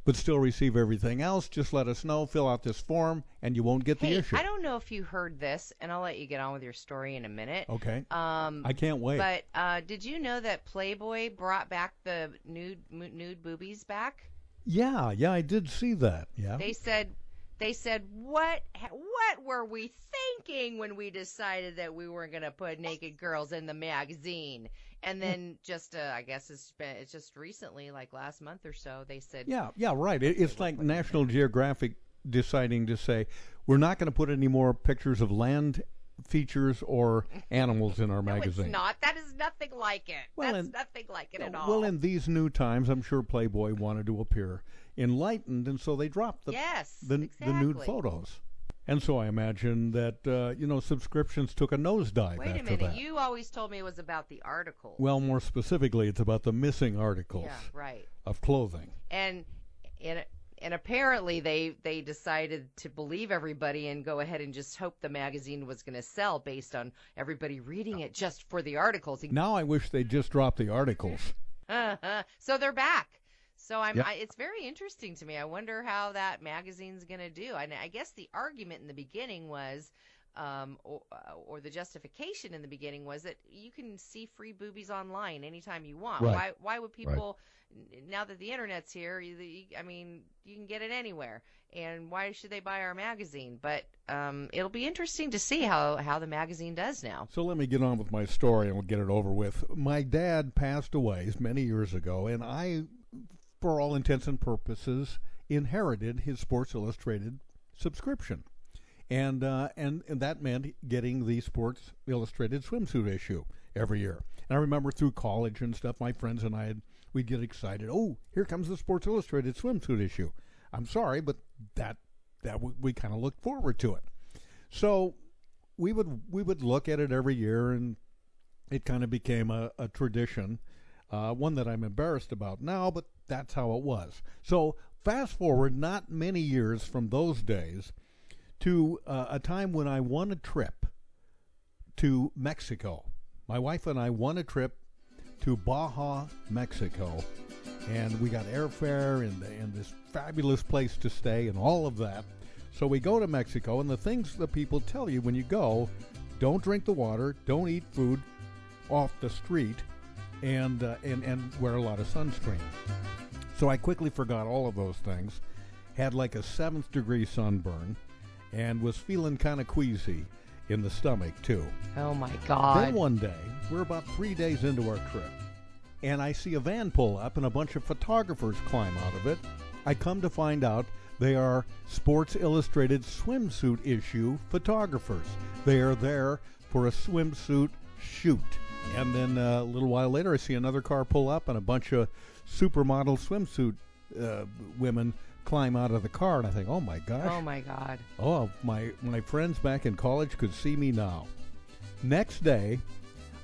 but still receive everything else, just let us know. Fill out this form and you won't get the issue. I don't know if you heard this, and I'll let you get on with your story in a minute. Okay. Um, I can't wait. But uh, did you know that Playboy brought back the nude nude boobies back? Yeah, yeah, I did see that. Yeah. They said they said what what were we thinking when we decided that we weren't going to put naked girls in the magazine? And then just uh, I guess it's been it's just recently like last month or so they said Yeah, yeah, right. It, it's like National Geographic deciding to say we're not going to put any more pictures of land features or animals in our No, magazine. it's not. That is nothing like it. Well, That's and- nothing like it at all. Well, in these new times, I'm sure Playboy wanted to appear enlightened, and so they dropped the Yes, the, the nude photos. And so I imagine that uh, you know subscriptions took a nosedive Wait a minute. that. You always told me it was about the article. Well, more specifically, it's about the missing articles Yeah, right. of clothing. and and and apparently they they decided to believe everybody and go ahead and just hope the magazine was going to sell based on everybody reading it just for the articles. Now I wish they just dropped the articles. (laughs) so they're back. So I'm. Yep. I, it's very interesting to me. I wonder how that magazine's going to do. And I guess the argument in the beginning was, um, or, uh, or the justification in the beginning was that you can see free boobies online anytime you want. Right. Why? Why would people? n- Now that the internet's here, you, you, I mean, you can get it anywhere. And why should they buy our magazine? But um, it'll be interesting to see how how the magazine does now. So let me get on with my story and we'll get it over with. My dad passed away many years ago, and I, for all intents and purposes, inherited his Sports Illustrated subscription. And, uh, and and that meant getting the Sports Illustrated swimsuit issue every year. And I remember through college and stuff, my friends and I had we'd get excited. Oh, here comes the Sports Illustrated swimsuit issue. I'm sorry, but that that w- we kind of looked forward to it. So we would we would look at it every year, and it kind of became a, a tradition, uh, one that I'm embarrassed about now, but that's how it was. So fast forward not many years from those days to uh, a time when I won a trip to Mexico. My wife and I won a trip to Baja, Mexico, and we got airfare and, and this fabulous place to stay and all of that. So we go to Mexico, and the things that people tell you when you go don't drink the water, don't eat food off the street, and, uh, and, and wear a lot of sunscreen. So I quickly forgot all of those things, had like a seventh degree sunburn, and was feeling kind of queasy in the stomach, too. Oh my God! Then one day, we're about three days into our trip, and I see a van pull up and a bunch of photographers climb out of it. I come to find out They are Sports Illustrated swimsuit issue photographers. They are there for a swimsuit shoot. And then uh, a little while later, I see another car pull up and a bunch of supermodel swimsuit uh, women climb out of the car. And I think, oh my gosh. Oh my God. Oh, my, my friends back in college could see me now. Next day,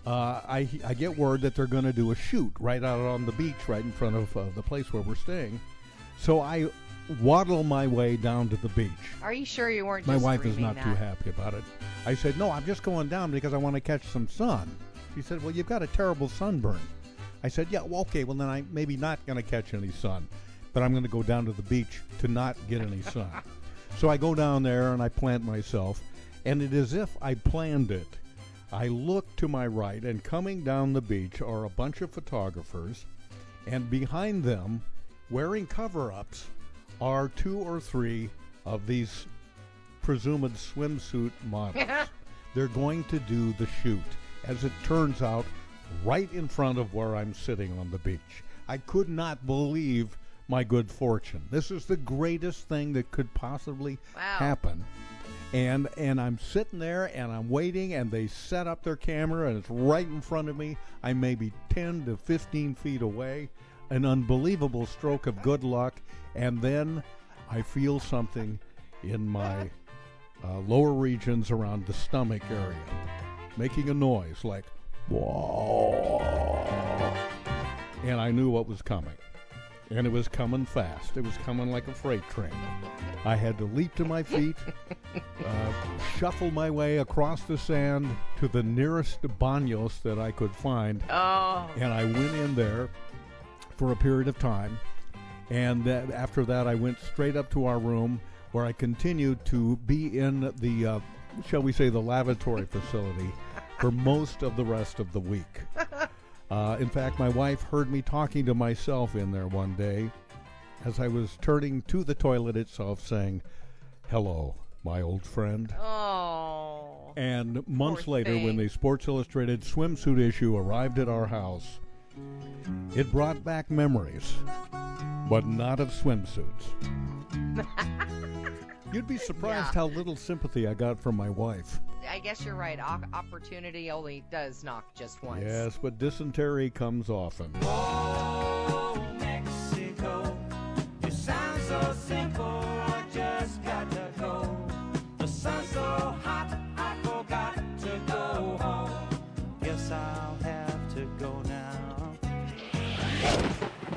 uh, I, I get word that they're going to do a shoot right out on the beach, right in front of uh, the place where we're staying. So I waddle my way down to the beach. Are you sure you weren't? My just wife is not that? too happy about it. I said, No, I'm just going down because I want to catch some sun. She said, Well, you've got a terrible sunburn. I said, Yeah, well, okay, well, then I'm maybe not going to catch any sun, but I'm going to go down to the beach to not get any sun. (laughs) so I go down there and I plant myself, and it is if I planned it. I look to my right, and coming down the beach are a bunch of photographers, and behind them, wearing cover ups, are two or three of these presumed swimsuit models. (laughs) They're going to do the shoot, as it turns out, right in front of where I'm sitting on the beach. I could not believe my good fortune. This is the greatest thing that could possibly happen. And and I'm sitting there and I'm waiting and they set up their camera and it's right in front of me. I'm maybe 10 to 15 feet away. An unbelievable stroke of good luck and then I feel something in my uh, lower regions around the stomach area making a noise like whoa and I knew what was coming and it was coming fast. It was coming like a freight train. I had to leap to my feet, (laughs) uh, shuffle my way across the sand to the nearest baños that I could find, Oh. and I went in there for a period of time. And that, after that, I went straight up to our room where I continued to be in the, uh, shall we say, the lavatory facility for most of the rest of the week. (laughs) Uh, in fact, my wife heard me talking to myself in there one day as I was turning to the toilet itself, saying, Hello, my old friend. Oh. And months later, when the Sports Illustrated swimsuit issue arrived at our house, it brought back memories, but not of swimsuits. (laughs) You'd be surprised Yeah. how little sympathy I got from my wife. I guess you're right. O- opportunity only does knock just once. Yes, but dysentery comes often. Oh, Mexico. You sound so simple,